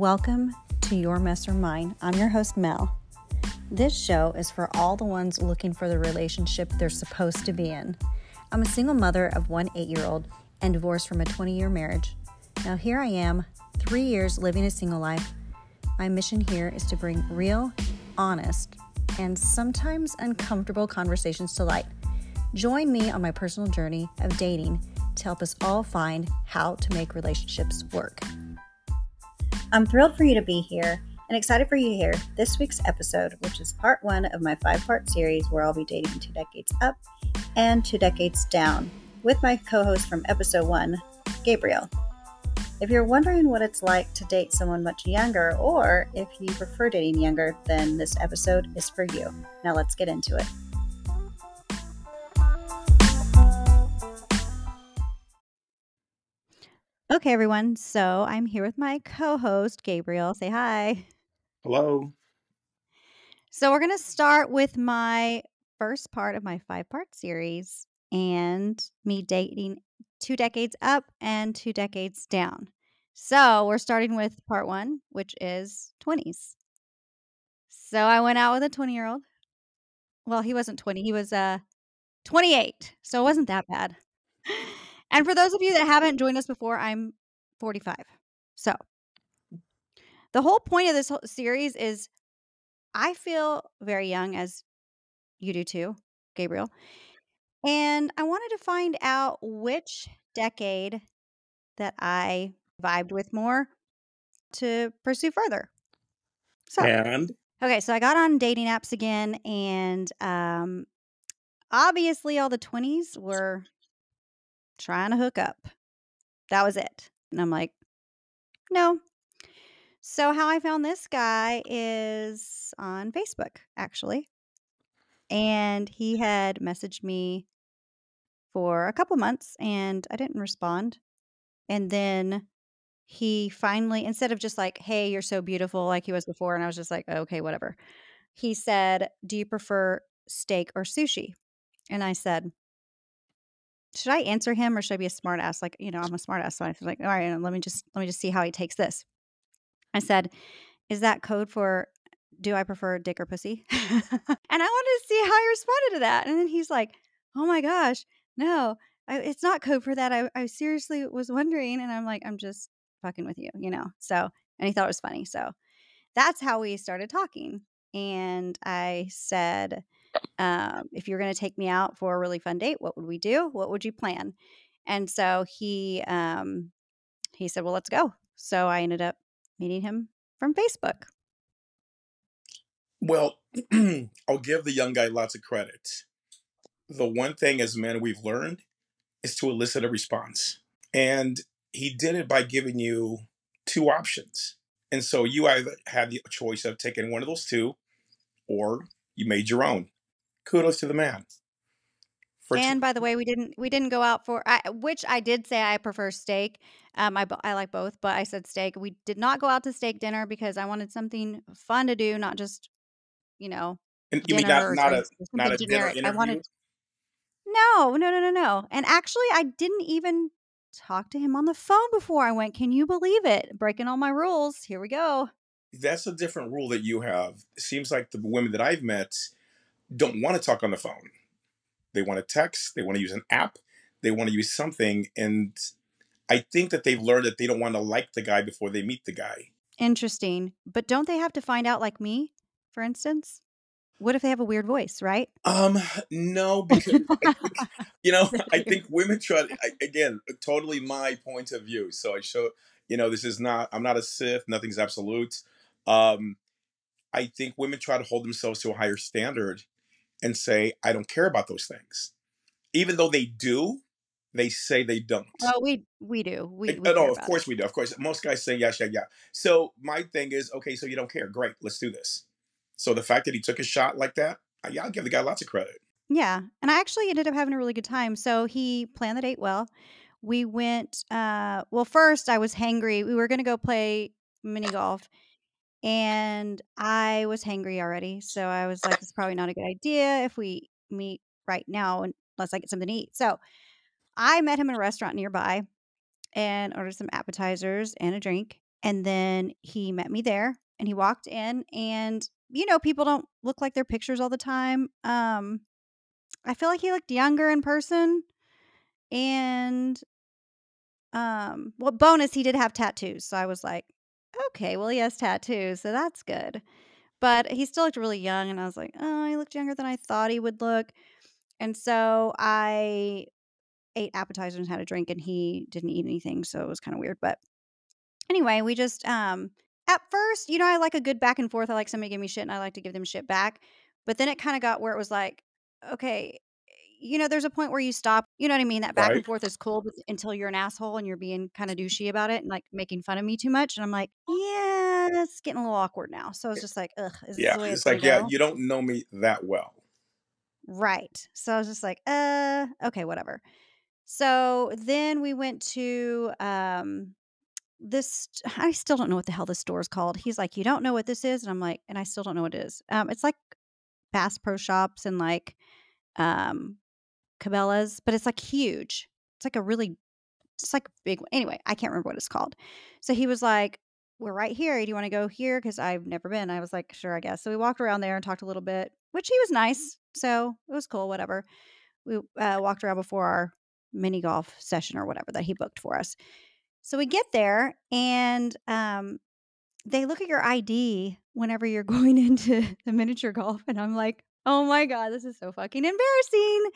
Welcome to Your Mess or Mine. I'm your host, Mel. This show is for all the ones looking for the relationship they're supposed to be in. I'm a single mother of one eight year old and divorced from a 20 year marriage. Now, here I am, three years living a single life. My mission here is to bring real, honest, and sometimes uncomfortable conversations to light. Join me on my personal journey of dating to help us all find how to make relationships work. I'm thrilled for you to be here and excited for you to hear this week's episode, which is part one of my five part series where I'll be dating two decades up and two decades down with my co host from episode one, Gabriel. If you're wondering what it's like to date someone much younger, or if you prefer dating younger, then this episode is for you. Now let's get into it. Okay, everyone. So I'm here with my co host, Gabriel. Say hi. Hello. So we're going to start with my first part of my five part series and me dating two decades up and two decades down. So we're starting with part one, which is 20s. So I went out with a 20 year old. Well, he wasn't 20, he was uh, 28. So it wasn't that bad. And for those of you that haven't joined us before, I'm 45. So the whole point of this whole series is I feel very young, as you do too, Gabriel. And I wanted to find out which decade that I vibed with more to pursue further. So, and okay, so I got on dating apps again, and um, obviously, all the 20s were trying to hook up. That was it. And I'm like, no. So, how I found this guy is on Facebook, actually. And he had messaged me for a couple months and I didn't respond. And then he finally, instead of just like, hey, you're so beautiful, like he was before, and I was just like, okay, whatever, he said, do you prefer steak or sushi? And I said, should I answer him or should I be a smartass? Like, you know, I'm a smartass. So I was like, all right, let me just let me just see how he takes this. I said, is that code for do I prefer dick or pussy? and I wanted to see how he responded to that. And then he's like, oh my gosh, no, I, it's not code for that. I, I seriously was wondering. And I'm like, I'm just fucking with you, you know? So, and he thought it was funny. So that's how we started talking. And I said, um, if you're going to take me out for a really fun date, what would we do? What would you plan? And so he um, he said, well, let's go. So I ended up meeting him from Facebook. Well, I'll give the young guy lots of credit. The one thing as men we've learned is to elicit a response. And he did it by giving you two options. And so you either had the choice of taking one of those two or you made your own kudos to the man. and by the way, we didn't we didn't go out for I, which I did say I prefer steak. Um, I I like both, but I said steak. We did not go out to steak dinner because I wanted something fun to do, not just you know. And you mean not not a not a dinner interview? I wanted. No, no, no, no, no. And actually, I didn't even talk to him on the phone before I went. Can you believe it? Breaking all my rules. Here we go. That's a different rule that you have. It seems like the women that I've met don't want to talk on the phone. They want to text, they want to use an app, they want to use something. And I think that they've learned that they don't want to like the guy before they meet the guy. Interesting. But don't they have to find out like me, for instance? What if they have a weird voice, right? Um, no, because think, you know, I think women try again, totally my point of view. So I show, you know, this is not I'm not a Sith, nothing's absolute. Um, I think women try to hold themselves to a higher standard and say, I don't care about those things. Even though they do, they say they don't. Well, we we do. We, we no, of course it. we do. Of course, most guys say yes, yeah, yeah. So my thing is, okay, so you don't care. Great, let's do this. So the fact that he took a shot like that, yeah, I'll give the guy lots of credit. Yeah, and I actually ended up having a really good time. So he planned the date well. We went. uh Well, first I was hangry. We were going to go play mini golf, and I was hangry already. So I was like, it's probably not a good idea if we meet right now unless I get something to eat. So I met him in a restaurant nearby and ordered some appetizers and a drink. And then he met me there and he walked in and, you know, people don't look like their pictures all the time. Um, I feel like he looked younger in person and um, well, bonus, he did have tattoos. So I was like, okay, well, he has tattoos, so that's good. But he still looked really young, and I was like, oh, he looked younger than I thought he would look. And so I ate appetizers and had a drink, and he didn't eat anything, so it was kind of weird. But anyway, we just um at first, you know, I like a good back and forth. I like somebody give me shit, and I like to give them shit back. But then it kind of got where it was like, okay, you know, there's a point where you stop. You know what I mean? That back Right? and forth is cool but until you're an asshole and you're being kind of douchey about it and like making fun of me too much. And I'm like, yeah, that's getting a little awkward now. So I was just like, ugh, is Yeah. it's It's like, yeah, go? you don't know me that well. Right. So I was just like, uh, okay, whatever. So then we went to um this I still don't know what the hell this store is called. He's like, "You don't know what this is?" And I'm like, and I still don't know what it is. Um, it's like Bass Pro Shops and like um Cabela's, but it's like huge. It's like a really it's like big one. Anyway, I can't remember what it's called. So he was like, "We're right here. Do you want to go here?" Because I've never been. I was like, "Sure, I guess." So we walked around there and talked a little bit, which he was nice. So it was cool. Whatever. We uh, walked around before our mini golf session or whatever that he booked for us. So we get there and um, they look at your ID whenever you're going into the miniature golf, and I'm like, "Oh my god, this is so fucking embarrassing."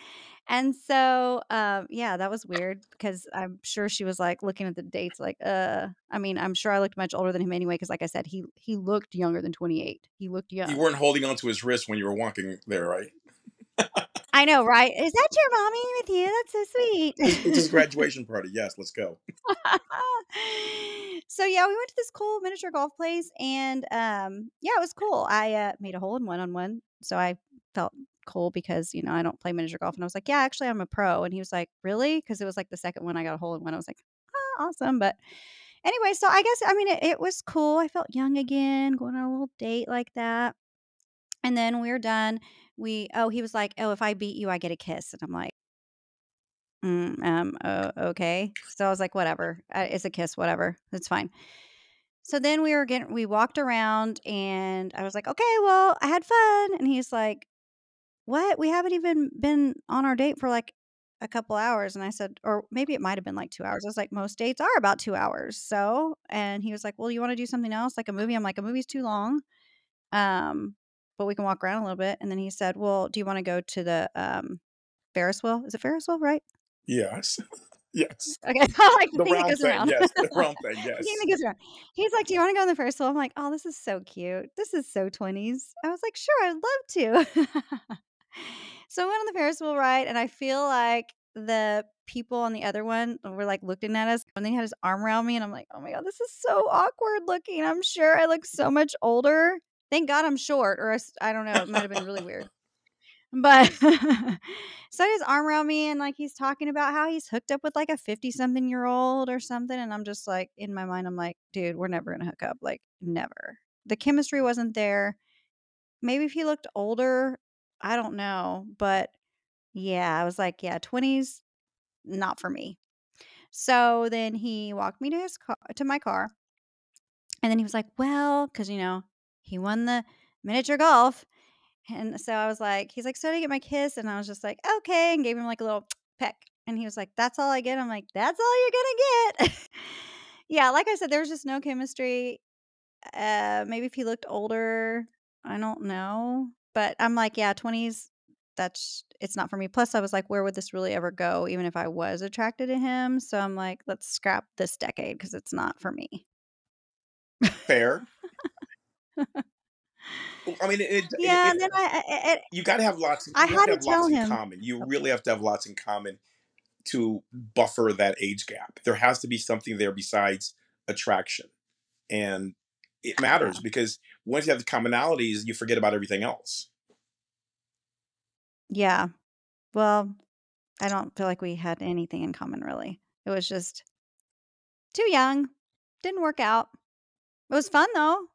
And so, um, yeah, that was weird because I'm sure she was like looking at the dates, like, uh, I mean, I'm sure I looked much older than him anyway, because like I said, he he looked younger than 28. He looked young. You weren't holding onto his wrist when you were walking there, right? I know, right? Is that your mommy with you? That's so sweet. It's, his graduation party. Yes, let's go. so yeah, we went to this cool miniature golf place and um yeah, it was cool. I uh, made a hole in one on one. So I felt cool because, you know, I don't play miniature golf and I was like, "Yeah, actually I'm a pro." And he was like, "Really?" Because it was like the second one I got a hole in one. I was like, "Oh, awesome." But anyway, so I guess I mean it, it was cool. I felt young again, going on a little date like that. And then we were done. We oh, he was like, "Oh, if I beat you, I get a kiss." And I'm like, Mm, um, uh, okay. So I was like, whatever. Uh, it's a kiss, whatever. It's fine. So then we were getting, we walked around and I was like, okay, well, I had fun. And he's like, what? We haven't even been on our date for like a couple hours. And I said, or maybe it might have been like two hours. I was like, most dates are about two hours. So, and he was like, well, you want to do something else, like a movie? I'm like, a movie's too long. Um, but we can walk around a little bit. And then he said, well, do you want to go to the, um, Ferris wheel? Is it Ferris wheel, right? Yes. yes. Okay, I like the The thing that goes thing. around. Yes. The round thing. The thing that goes around. He's like, "Do you wanna go on the Ferris wheel?" I'm like, "Oh, this is so cute. This is so 20s." I was like, "Sure, I'd love to." So I went on the Ferris wheel ride, and I feel like the people on the other one were, like, looking at us, and then he had his arm around me, and I'm like, "Oh my god, this is so awkward looking." I'm sure I look so much older. Thank God I'm short, or else I don't know, it might have been really weird. But so his arm around me and like he's talking about how he's hooked up with like a 50 something year old or something. And I'm just like, in my mind, I'm like, dude, we're never gonna hook up. Like, never. The chemistry wasn't there. Maybe if he looked older, I don't know. But yeah, I was like, yeah, 20s, not for me. So then he walked me to his car to my car. And then he was like, well, because you know, he won the miniature golf. And so I was like, he's like, "So did I get my kiss?" And I was just like, "Okay," and gave him like a little peck. And he was like, "That's all I get." I'm like, "That's all you're gonna get." yeah, like I said, there was just no chemistry. Uh, maybe if he looked older, I don't know. But I'm like, yeah, 20s. That's it's not for me. Plus, I was like, where would this really ever go, even if I was attracted to him? So I'm like, let's scrap this decade because it's not for me. Fair. I mean, it, Yeah, it, and then I, you got to have lots. I had to to tell in him. common. You really have to have lots in common to buffer that age gap. There has to be something there besides attraction, and it matters because once you have the commonalities, you forget about everything else. Yeah. Well, I don't feel like we had anything in common really. It was just too young. Didn't work out. It was fun though.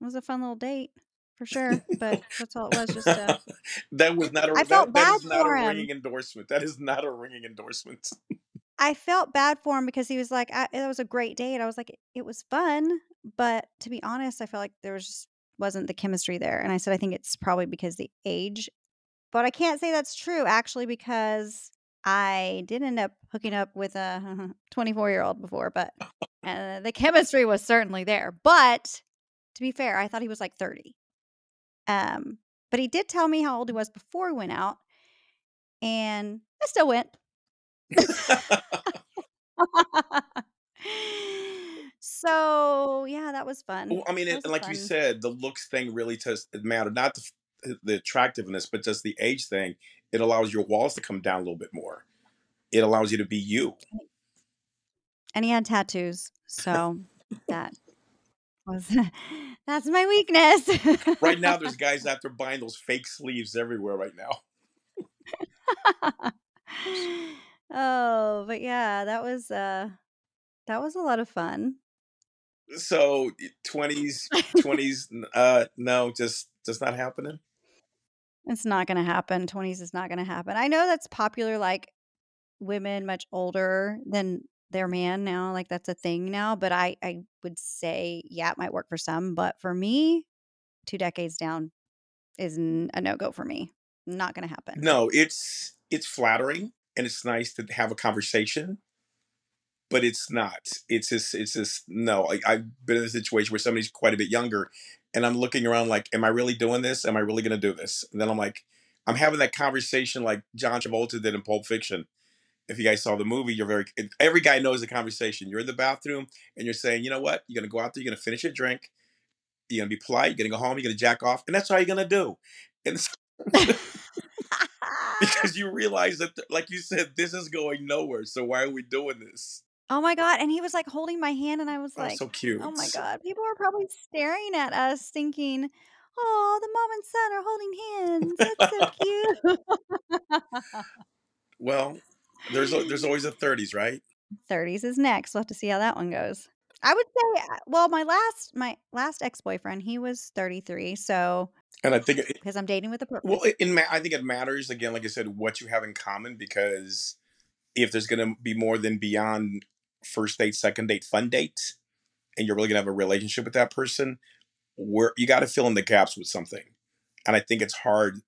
It was a fun little date for sure. But that's all it was. Just uh, that was not a I that felt that bad is not a for ringing him. endorsement. That is not a ringing endorsement. I felt bad for him because he was like, I, "It was a great date." I was like, "It was fun." But to be honest, I felt like there was just wasn't the chemistry there, and I said I think it's probably because the age, but I can't say that's true actually because I did end up hooking up with a twenty-four-year-old before, but, uh, the chemistry was certainly there, but to be fair, I thought he was, like, 30. Um, but he did tell me how old he was before we went out, and I still went. So, yeah, that was fun. Well, I mean, it like you said, the looks thing really does matter, not the the attractiveness, but just the age thing. It allows your walls to come down a little bit more. It allows you to be you. And he had tattoos, so that was that's my weakness. Right now, there's guys out there buying those fake sleeves everywhere right now. Oh, but yeah, that was, uh that was a lot of fun. So, 20s 20s, uh, no, just just not happening? It's not gonna happen, 20s is not gonna happen. I know that's popular, like, women much older than their man now, like, that's a thing now, but I I would say, yeah, it might work for some, but for me, 2 decades down is a no-go for me. Not gonna happen. No, it's it's flattering, and it's nice to have a conversation but it's not. It's just it's just no, I I've been in a situation where somebody's quite a bit younger, and I'm looking around like, "Am I really doing this? Am I really gonna do this?" And then I'm like I'm having that conversation like John Travolta did in Pulp Fiction. If you guys saw the movie, you're very every guy knows the conversation. You're in the bathroom, and you're saying, "You know what? You're gonna go out there, you're gonna finish your drink, you're gonna be polite, you're gonna go home, you're gonna jack off, and that's all you're gonna do." And s because you realize that like you said, this is going nowhere, so why are we doing this? Oh my god, and he was, like, holding my hand, and I was Oh, like, so cute!" "Oh my god." People are probably staring at us thinking, "Oh, the mom and son are holding hands. That's so cute." Well, there's there's always a 30s, right? 30s is next, we'll have to see how that one goes. I would say, uh well, my last my last ex-boyfriend, he was 33, so And I think it 'cause I'm dating with a well, purpose. it it ma I think it matters, again, like I said, what you have in common because if there's gonna be more than beyond 1st date, 2nd date, fun date, and you're really gonna have a relationship with that person, where you gotta fill in the gaps with something. And I think it's hard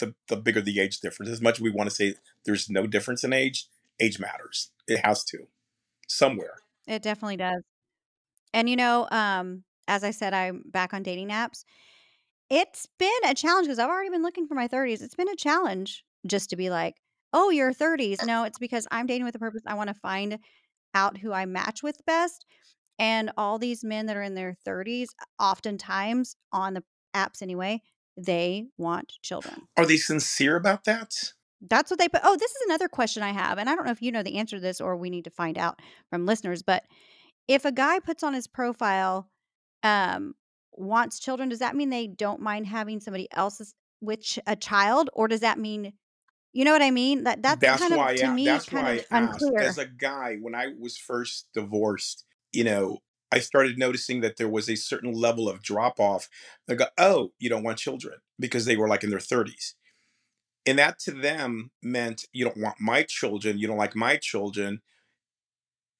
the the bigger the age difference. As much as we wanna say there's no difference in age, age matters. It has to, somewhere. It definitely does. And, you know, um, as I said, I'm back on dating apps. It's been a challenge because I've already been looking for my 30s. It's been a challenge just to be like, "Oh, your 30s." No, it's because I'm dating with a purpose. I wanna find out who I match with best, and all these men that are in their 30s, oftentimes, on the apps anyway, they want children. Are they sincere about that? That's what they put oh, this is another question I have, and I don't know if you know the answer to this or we need to find out from listeners, but if a guy puts on his profile, um, "Wants children," does that mean they don't mind having somebody else's with a child, or does that mean you know what I mean? That that's That's kind of, why to I me, that's kind why of I asked. As a guy, when I was first divorced, you know, I started noticing that there was a certain level of drop off. They go, "Oh, you don't want children," because they were, like, in their 30s. And that to them meant, "You don't want my children, you don't like my children"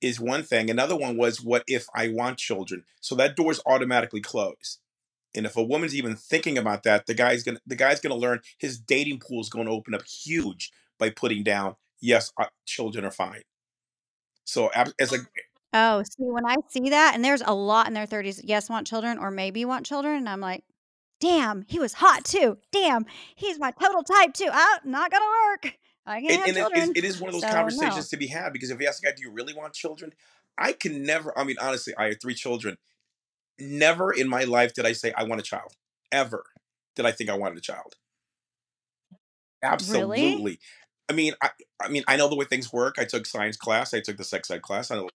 is one thing. Another one was, "What if I want children?" So that door's automatically closed. And if a woman's even thinking about that, the guy's gonna the guy's gonna learn his dating pool is gonna open up huge by putting down, "Yes, uh, children are fine." So, as a Oh, see, when I see that and there's a lot in their 30s, yes, want children or maybe want children, and I'm like, "Damn, he was hot too. Damn, he's my total type too. Ah, not gonna work. I can't And have and it is children." it is one of those So, no. conversations to be had because if you ask a guy, "Do you really want children?" I can never I mean, honestly, I have 3 children. Never in my life did I say, "I want a child." Ever did I think I wanted a child. Really? Absolutely. I mean, I I mean, I know the way things work. I took science class, I took the sex ed class, I know.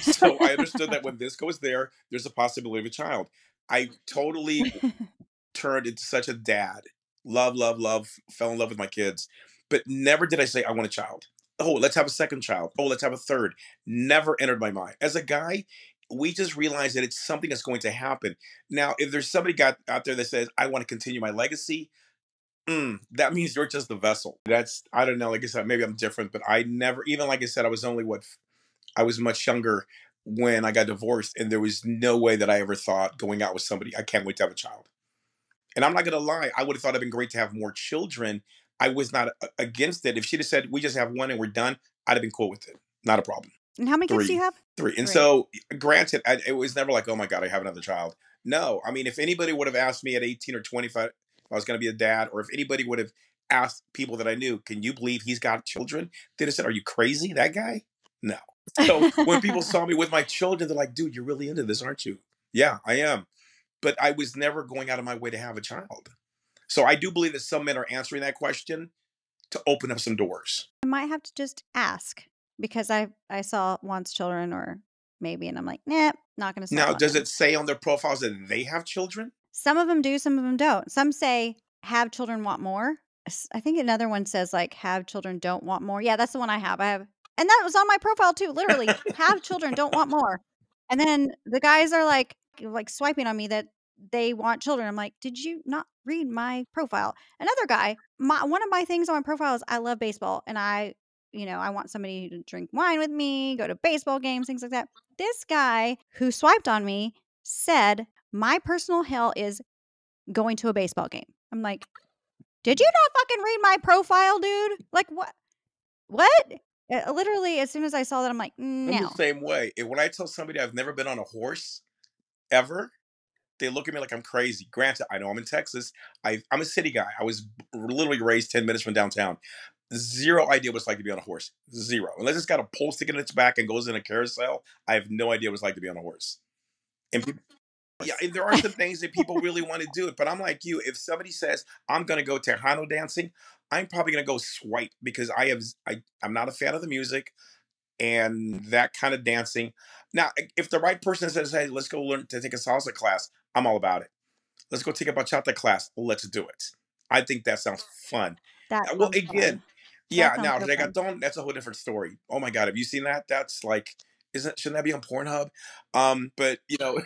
So, I understood that when this goes there, there's a possibility of a child. I totally turned into such a dad. Love, love, love, fell in love with my kids, but never did I say, "I want a child." "Oh, let's have a 2nd child. Oh, let's have a 3rd." Never entered my mind. As a guy, we just realized that it's something that's going to happen. Now, if there's somebody got out there that says, "I wanna continue my legacy," mm, that means you're just the vessel. That's I don't know, like I said, maybe I'm different, but I never even like I said, I was only, what, I was much younger. when I got divorced, and there was no way that I ever thought going out with somebody, I can't wait to have a child. And I'm not gonna lie, I would have thought it'd been great to have more children. I was not uh, against it. If she'd have said we just have one and we're done, I'd have been cool with it. Not a problem. And how many kids do you have? Three. And Three. so, granted, I, it was never like, oh my God, I have another child. No, I mean, if anybody would have asked me at 18 or 25 if I was going to be a dad, or if anybody would have asked people that I knew, can you believe he's got children? They'd have said, are you crazy, that guy? No. So when people saw me with my children, they're like, dude, you're really into this, aren't you? Yeah, I am. But I was never going out of my way to have a child. So I do believe that some men are answering that question to open up some doors. I might have to just ask because I I saw wants children or maybe, and I'm like, nah, not gonna. Now, does looking. it say on their profiles that they have children? Some of them do, some of them don't. Some say have children, want more. I think another one says like have children, don't want more. Yeah, that's the one I have. I have, and that was on my profile too. Literally, have children, don't want more. And then the guys are like like swiping on me that they want children. I'm like, did you not read my profile? Another guy, my one of my things on my profile is I love baseball and I, you know, I want somebody to drink wine with me, go to baseball games, things like that. This guy who swiped on me said my personal hell is going to a baseball game. I'm like, did you not fucking read my profile, dude? Like what? What? Uh, literally, as soon as I saw that, I'm like, I'm no. the same way. When I tell somebody I've never been on a horse ever, they look at me like I'm crazy. Granted, I know I'm in Texas. I, I'm a city guy. I was literally raised 10 minutes from downtown. Zero idea what it's like to be on a horse. Zero. Unless it's got a pole sticking in its back and goes in a carousel, I have no idea what it's like to be on a horse. And people, yeah, and there are some things that people really want to do it. But I'm like you. If somebody says I'm going to go Tejano dancing, I'm probably going to go swipe because I have I, I'm not a fan of the music and that kind of dancing. Now, if the right person says, "Hey, let's go learn to take a salsa class," I'm all about it. Let's go take a bachata class. Let's do it. I think that sounds fun. That Well, again, fun. yeah. Now, so reggaeton, that's a whole different story. Oh my god, have you seen that? That's like, isn't shouldn't that be on Pornhub? Um, but you know,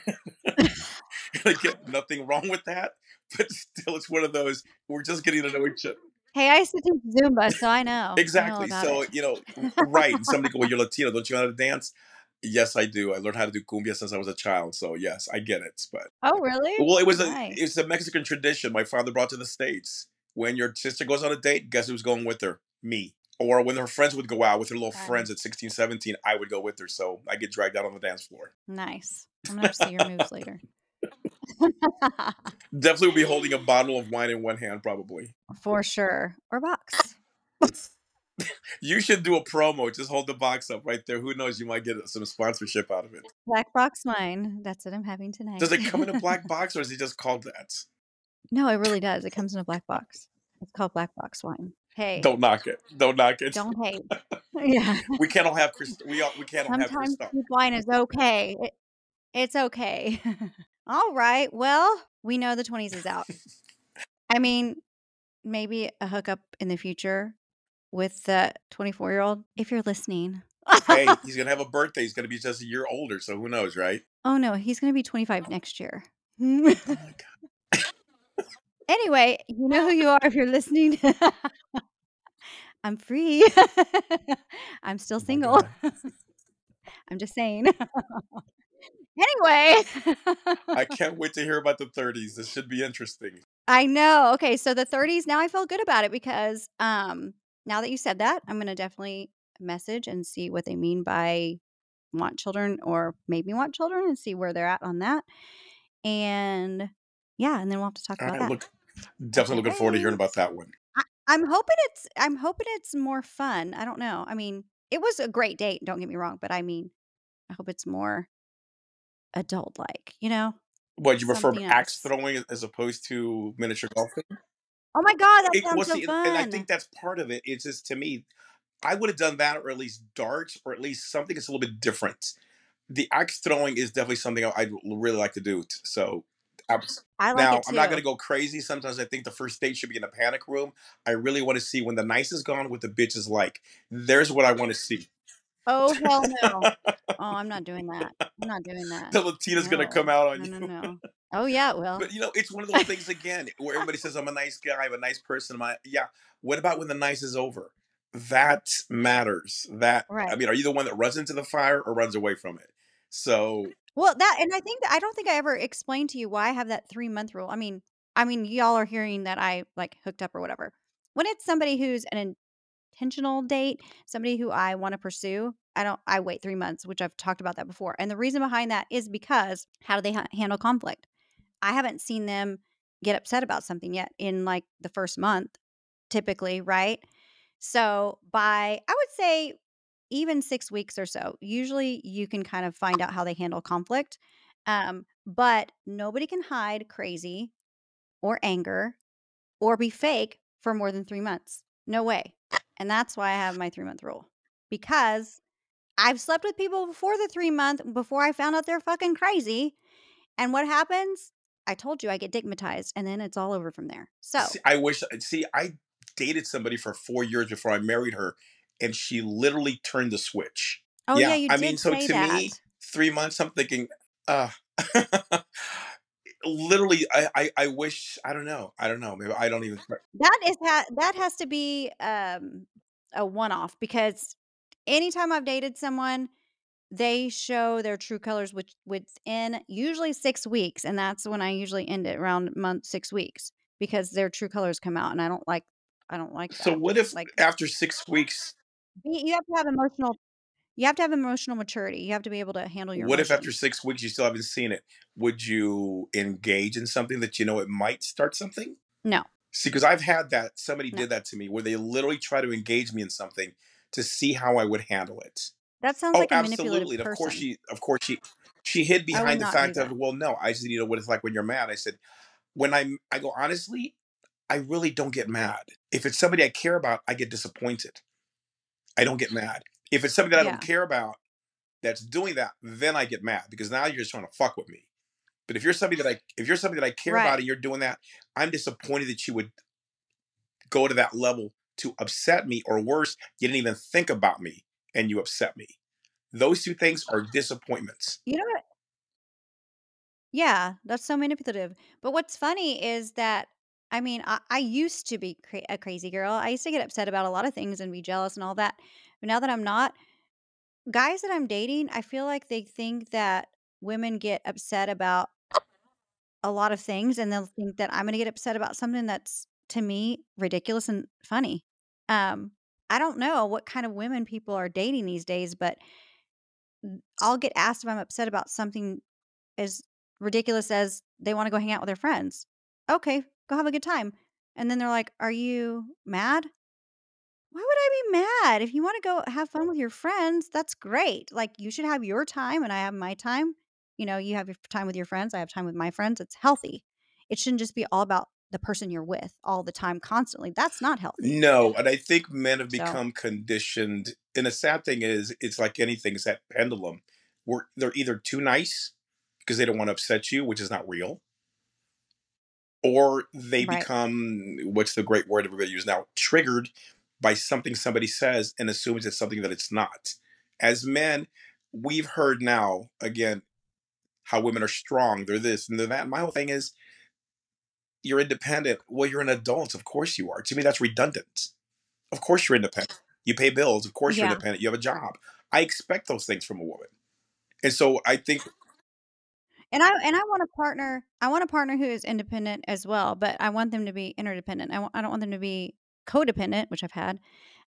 like, nothing wrong with that. But still, it's one of those. We're just getting to know each other. Hey, I used to teach Zumba, so I know. I know Exactly. So, it. you know, right. And somebody go, well, you're Latino. Don't you know how to dance? Yes, I do. I learned how to do cumbia since I was a child. So, yes, I get it. But, Oh, really? well, it was a it's a Mexican tradition my father brought to the States. When your sister goes on a date, guess who's going with her? Me. Or when her friends would go out with her little friends at 16, 17, I would go with her. So I get dragged out on the dance floor. Nice. I'm gonna have to see your moves later. Definitely will be holding a bottle of wine in one hand, probably. For sure. Or box. You should do a promo. Just hold the box up right there. Who knows? You might get some sponsorship out of it. Black box wine. That's what I'm having tonight. Does it come in a black box or is it just called that? no, it really does. It comes in a black box. It's called black box wine. Hey, Don't knock it. Don't knock it. don't hate. yeah. We can't all have Chris. We all, we can't all have Sometimes wine is okay. It, it's okay. All right. Well, we know the 20s is out. I mean, maybe a hookup in the future with the 24 year old, if you're listening. Hey, he's gonna have a birthday. He's gonna be just a year older, so who knows, right? oh, no, he's going to be 25 next year. Oh my god. anyway, you know who you are if you're listening. I'm free. I'm still Oh single. god. I'm just saying. anyway. I can't wait to hear about the 30s. This should be interesting. I know. Okay, so the 30s, now I feel good about it because um now that you said that, I'm going to definitely message and see what they mean by want children or maybe want children and see where they're at on that. And yeah, and then we'll have to talk about right, that. look, definitely looking forward to hearing about that one. I, I'm hoping it's I'm hoping it's more fun. I don't know. I mean, it was a great date, don't get me wrong, but I mean, I hope it's more adult like, you know? What you prefer Something axe else. throwing as opposed to miniature golfing? Oh my god, that It, sounds so see, and I think that's part of it. It's just to me, I would have done that, or at least darts, or at least something that's a little bit different. The axe throwing is definitely something I- I'd really like to do. So, abs- I like now I'm not going to go crazy. Sometimes I think the first date should be in a panic room. I really want to see when the nice is gone, what the bitch is like. There's what I want to see. Oh hell no. Oh, I'm not doing that. I'm not doing that. the Latina's going to come out on No, you. no, no. Oh yeah, well. But you know, it's one of those things again where everybody says I'm a nice guy, I'm a nice person. A, yeah. What about when the nice is over? That matters. That I mean, are you the one that runs into the fire or runs away from it? So Well, that and I think that I don't think I ever explained to you why I have that three-month rule. I mean I mean, y'all are hearing that I, like, hooked up or whatever. When it's somebody who's an intentional date, somebody who I wanna pursue, I don't I wait 3 months, which I've talked about that before, and the reason behind that is because how do they ha handle conflict? I haven't seen them get upset about something yet in, like, the 1st month, typically, right? So, by I would say even 6 weeks or so, usually you can kind of find out how they handle conflict, um, but nobody can hide crazy or anger or be fake for more than 3 months. No way. And that's why I have my three-month rule, because I've slept with people before the 3 month before I found out they're fucking crazy, and what happens? I told you I get digmatized, and then it's all over from there. See, So I wish uh, see, I dated somebody for 4 years before I married her, and she literally turned the switch. Oh, yeah, Yeah, you I mean, did so say to me, 3 months, I'm thinking, "Ugh." Literally, I I I wish I don't know I don't know, maybe I don't even That is ha that has to be, um, a one-off because anytime I've dated someone, they show their true colors which within usually 6 weeks, and that's when I usually end it around month 6 weeks because their true colors come out, and I don't like I don't like So that. what if Like after 6 weeks you have to have emotional you have to have emotional maturity. You have to be able to handle your what if after 6 weeks you still haven't seen it? Would you engage in something that you know it might start something? No. see because I've had that somebody No. did that to me where they literally try to engage me in something to see how I would handle it. That sounds Oh, like a manipulative absolutely, of course she of course she she hid behind the fact of, "Well, no, I just need to know what it's like when you're mad." I said, "When I'm" I go, "Honestly, I really don't get mad. If it's somebody I care about, I get disappointed. I don't get mad. If it's somebody that I don't care about that's doing that, then I get mad because now you're just trying to fuck with me. But if you're somebody that I if you're somebody that I care about and you're doing that, I'm disappointed that you would go to that level to upset me, or worse, you didn't even think about me and you upset me. Those 2 things are disappointments." You know what Yeah, that's so manipulative. But what's funny is that I mean, I I used to be cra a crazy girl. I used to get upset about a lot of things and be jealous and all that. But now that I'm not, guys that I'm dating, I feel like they think that women get upset about a lot of things, and they'll think that I'm gonna get upset about something that's, to me, ridiculous and funny. Um, I don't know what kind of women people are dating these days, but I'll get asked if I'm upset about something as ridiculous as they wanna go hang out with their friends. "Okay, go have a good time." And then they're like, "Are you mad?" Why would I be mad? If you wanna go have fun with your friends, that's great. Like, you should have your time and I have my time. You know, you have your time with your friends, I have time with my friends, it's healthy. It shouldn't just be all about the person you're with all the time constantly, that's not healthy. No, and I think men have So become conditioned and the sad thing is, it's like anything, it's that pendulum, where they're either too nice because they don't wanna upset you, which is not real or they Right. become what's the great word everybody uses now? Triggered by something somebody says and assumes it's something that it's not. As men, we've heard now, again, how women are strong, they're this and they're that. My whole thing is you're independent. Well, you're an adult, of course you are. To me, that's redundant. Of course you're independent. You pay bills, of course you're Yeah. independent, you have a job. I expect those things from a woman. And so I think And I and I want a partner I want a partner who is independent as well, but I want them to be interdependent. I wa I don't want them to be codependent, which I've had,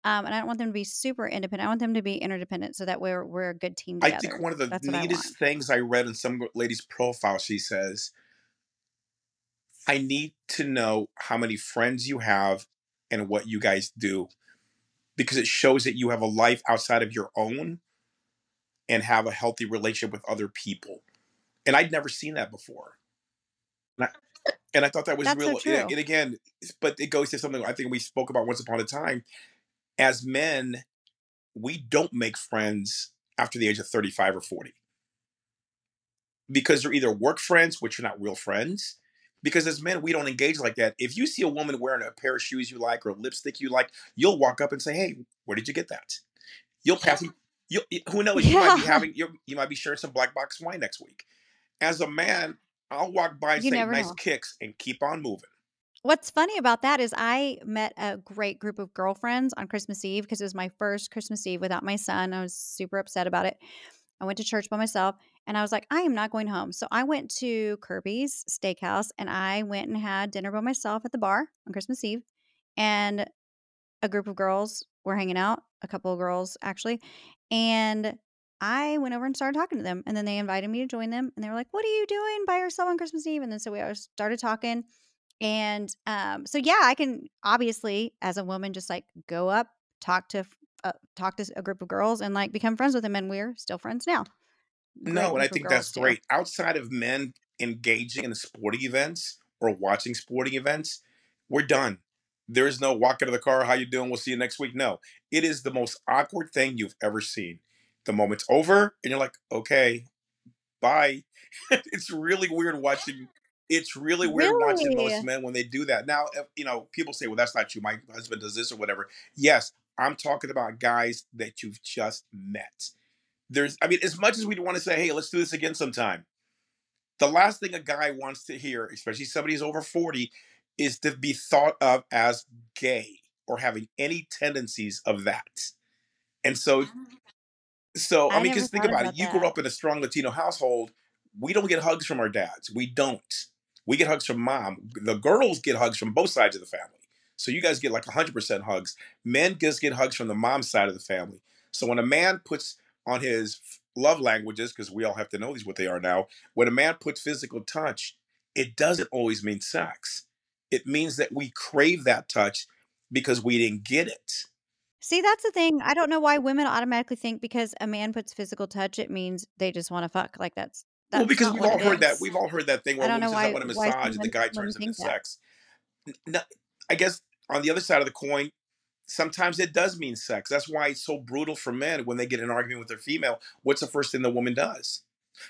um, and I don't want them to be super independent. I want them to be interdependent so that we're we're a good team I think together. one of the That's what I want. neatest things I read in some lady's profile, she says "I need to know how many friends you have and what you guys do, because it shows that you have a life outside of your own and have a healthy relationship with other people." And I'd never seen that before. And I and I thought that was That's real a true. and again, but it goes to something I think we spoke about once upon a time. As men, we don't make friends after the age of 35 or 40. Because they're either work friends, which are not real friends, because as men, we don't engage like that. If you see a woman wearing a pair of shoes you like or lipstick you like, you'll walk up and say, "Hey, where did you get that?" You'll pass m you'll who knows, you might be having you you might be sharing some black box wine next week. As a man, I'll walk by and You say, "Nice know. kicks," and keep on moving. What's funny about that is I met a great group of girlfriends on Christmas Eve because it was my first Christmas Eve without my son, I was super upset about it. I went to church by myself, and I was like, "I am not going home." So I went to Kirby's Steakhouse, and I went and had dinner by myself at the bar on Christmas Eve, and a group of girls were hanging out, a couple of girls actually, and I went over and started talking to them, and then they invited me to join them, and they were like, "What are you doing by yourself on Christmas Eve?" And then so we started talking, and um, so yeah, I can obviously as a woman just like go up, talk to uh, talk to a group of girls, and like become friends with them, and we're still friends now. No, and I think that's too. great. Outside of men engaging in sporting events or watching sporting events, we're done. There is no walk out of the car, how you doing? We'll see you next week. No. It is the most awkward thing you've ever seen. The moment's over and you're like, okay, bye. it's really weird watching it's really weird watching most men when they do that. Now, if, you know, people say, well, that's not you. My husband does this or whatever. Yes, I'm talking about guys that you've just met. There's, I mean, as much as we want to say, hey, let's do this again sometime, the last thing a guy wants to hear, especially somebody who's over 40, is to be thought of as gay or having any tendencies of that. And so ah. so, I I mean, just think thought about it. You grew up in a strong Latino household. We don't get hugs from our dads. We don't. We get hugs from mom. The girls get hugs from both sides of the family. So you guys get like 100% hugs. Men just get hugs from the mom side of the family. So when a man puts on his love languages, because we all have to know these what they are now, when a man puts physical touch, it doesn't always mean sex. It means that we crave that touch because we didn't get it. See, that's the thing. I don't know why women automatically think because a man puts physical touch, it means they just want to fuck. Like that's Well, because we've all heard that. We've all heard that thing where a don't know says, "I want a massage," and the guy turns into that. sex. No, I guess on the other side of the coin, sometimes it does mean sex. That's why it's so brutal for men when they get in an argument with their female. What's the first thing the woman does?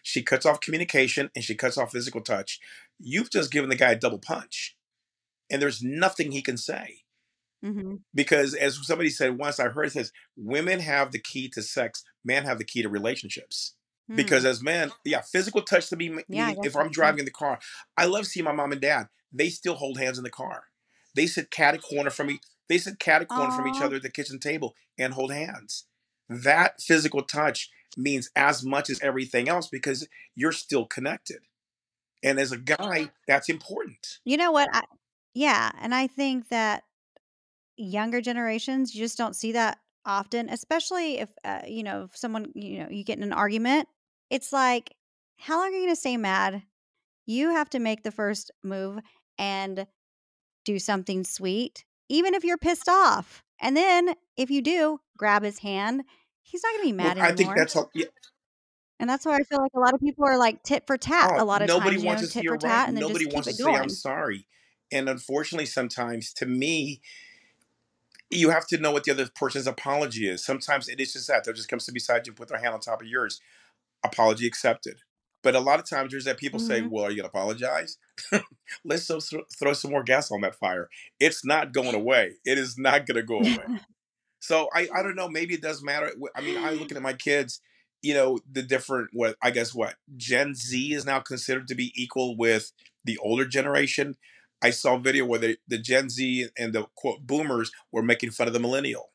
She cuts off communication and she cuts off physical touch. You've just given the guy a double punch, and there's nothing he can say Mhm. because, as somebody said once, I heard it says, "Women have the key to sex, men have the key to relationships." Hmm. Because as men, yeah, physical touch to me, Yeah, I meaning guess if I'm driving in the car, I love seeing my mom and dad. They still hold hands in the car. They sit cat a corner from me. They sit cat a from each other at the kitchen table and hold hands. That physical touch means as much as everything else because you're still connected. And as a guy, that's important. You know what? I yeah, and I think that younger generations, you just don't see that often, especially if, uh, you know, if someone, you know, you get in an argument, it's like, how long are you gonna stay mad? You have to make the first move and do something sweet, even if you're pissed off. And then if you do grab his hand, he's not gonna be mad Well, mad I think that's how, yeah, And that's why I feel like a lot of people are like tit for tat oh, a lot of nobody times, you wants know, to tit for right. tat and then Nobody just wants keep to it say I'm sorry. And unfortunately, sometimes to me, you have to know what the other person's apology is. Sometimes it is just that they'll just come sit beside you and put their hand on top of yours. Apology accepted. But a lot of times there's that people say, Mhm. "Well, are you gonna apologize?" Let's just thro- throw some more gas on that fire. It's not going away. It is not gonna go away. So I I don't know. Maybe it does matter. I mean, I'm looking at my kids. You know, the different what I guess what Gen Z is now considered to be equal with the older generation. I saw a video where the, the Gen Z and the quote boomers were making fun of the millennial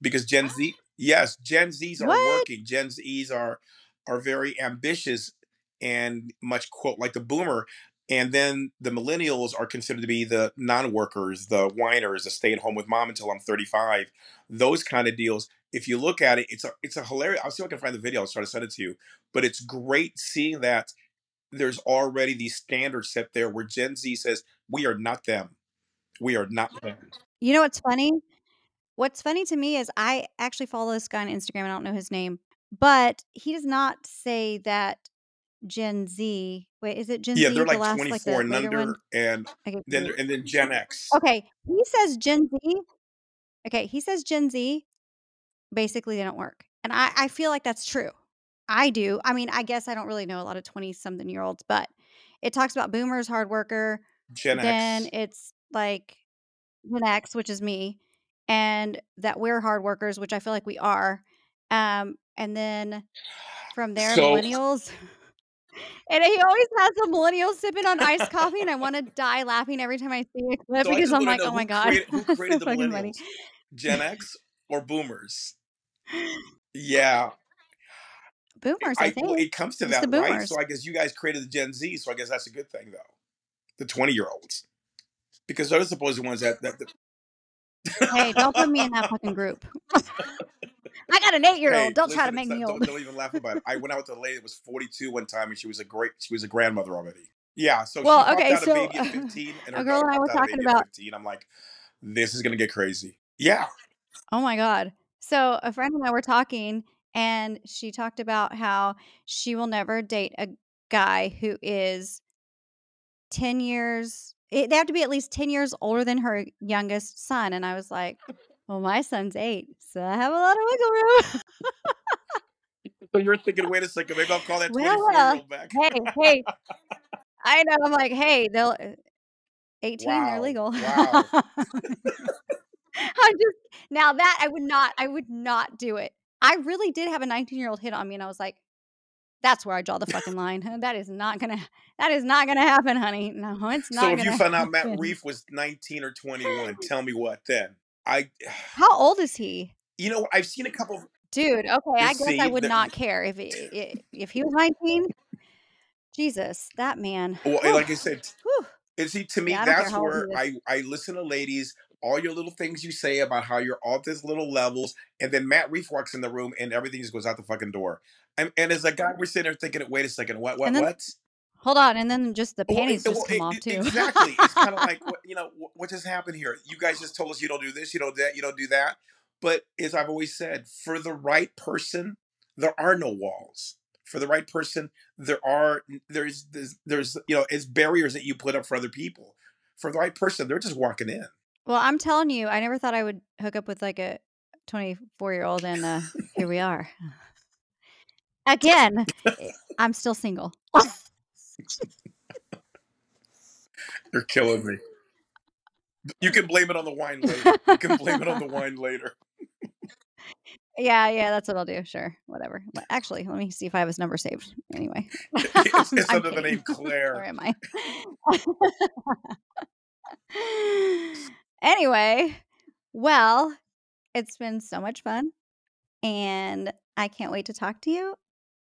because Gen Z, yes, Gen Zs are What? working. Gen Zs are are very ambitious and much quote like the boomer. And then the millennials are considered to be the non-workers, the whiners, the stay at home with mom until I'm 35. Those kind of deals. If you look at it, it's a it's a hilarious. I'll see if I can find the video. I'll try to send it to you. But it's great seeing that there's already these standards set there where Gen Z says we are not them. We are not them. You know what's funny? What's funny to me is I actually follow this guy on Instagram, I don't know his name, but he does not say that Gen Z wait, is it Gen Yeah, Z, Yeah, they're the like last like, 24 the and later one? under, and Okay, then and then Gen X. Okay, he says Gen Z okay, he says Gen Z, basically, they don't work, and I I feel like that's true. I do. I mean, I guess I don't really know a lot of twenty-something-year-olds, but it talks about boomers, hard worker, Gen then X. it's, like, Gen X, which is me, and that we're hard workers, which I feel like we are, um, and then from there, So millennials, and he always has a millennial sipping on iced coffee, and I wanna die laughing every time I see a clip so because I'm like, "Oh my god." created who That's so the funny. millennials? Gen X or boomers? Yeah. boomers, I, I think. well, it comes to It's that, the right? So I guess you guys created the Gen Z, so I guess that's a good thing, though. The twenty-year-olds, because those are supposed to be the ones that, that, that hey, don't put me in that fucking group. I got an eight-year-old. Hey, don't try to make me not- old. Don't, don't even laugh about it. I went out with a lady that was 42 one time, and she was a great. She was a grandmother already. Yeah. So Well, she okay, so, a baby at 15, and her a girl and I were popped out a talking about- 15. I'm like, this is gonna get crazy. Yeah. Oh my God. So a friend and I were talking, and she talked about how she will never date a guy who is 10 years, it, they have to be at least 10 years older than her youngest son. And I was like, well, my son's eight, so I have a lot of wiggle room. So you're thinking, wait a second, maybe I'll call that Well, 24 year old back. hey, hey. I know. I'm like, hey, they'll uh, 18, Wow, they're legal. wow. I'm just now that I would not, I would not do it. I really did have a 19 year old hit on me, and I was like, that's where I draw the fucking line. That is not gonna, that is not gonna happen, honey. No, it's not. So if you found out Matt happen. Rife was 19 or 21, tell me what then? I, how old is he? you know, I've seen a couple. Of, Dude, okay, I guess I would the- not care if it, if he was 19. Jesus, that man. well, like I said, whew. And see, to me, Yeah, I don't care that's where I, I listen to ladies, all your little things you say about how you're all these little levels, and then Matt Rife walks in the room and everything just goes out the fucking door. And, and as a guy, we're sitting there thinking, wait a second, what, what, then- what? Hold on, and then just the Well, panties it- just well, come it- off too. Exactly. It's kind of like, what, you know, what, what just happened here? You guys just told us you don't do this, you don't do that, you don't do that. But as I've always said, for the right person, there are no walls. For the right person, there are there's there's, there's you know it's barriers that you put up for other people. For the right person, they're just walking in. Well, I'm telling you, I never thought I would hook up with like a 24 year old, and uh, here we are. Again, eh, I'm still single. You're killing me. You can blame it on the wine later. You can blame it on the wine later. yeah, yeah, that's what I'll do. Sure, whatever. But actually, let me see if I have his number saved. Anyway, It's, it's under the name. Claire. Where am I? anyway, well, it's been so much fun. And I can't wait to talk to you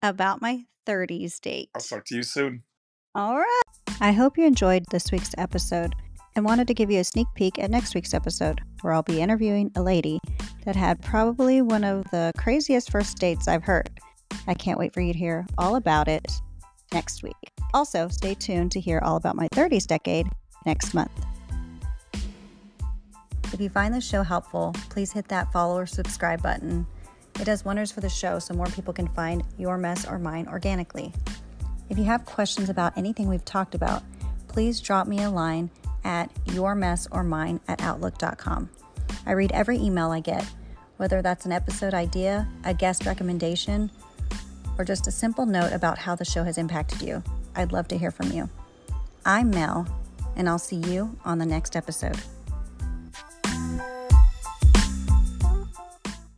about my 30s date. I'll talk to you soon. All right. I hope you enjoyed this week's episode and wanted to give you a sneak peek at next week's episode, where I'll be interviewing a lady that had probably one of the craziest first dates I've heard. I can't wait for you to hear all about it next week. Also, stay tuned to hear all about my 30s decade next month. If you find this show helpful, please hit that follow or subscribe button. It does wonders for the show so more people can find your mess or mine organically. If you have questions about anything we've talked about, please drop me a line at yourmessormine at outlook.com. I read every email I get, whether that's an episode idea, a guest recommendation, or just a simple note about how the show has impacted you. I'd love to hear from you. I'm Mel, and I'll see you on the next episode.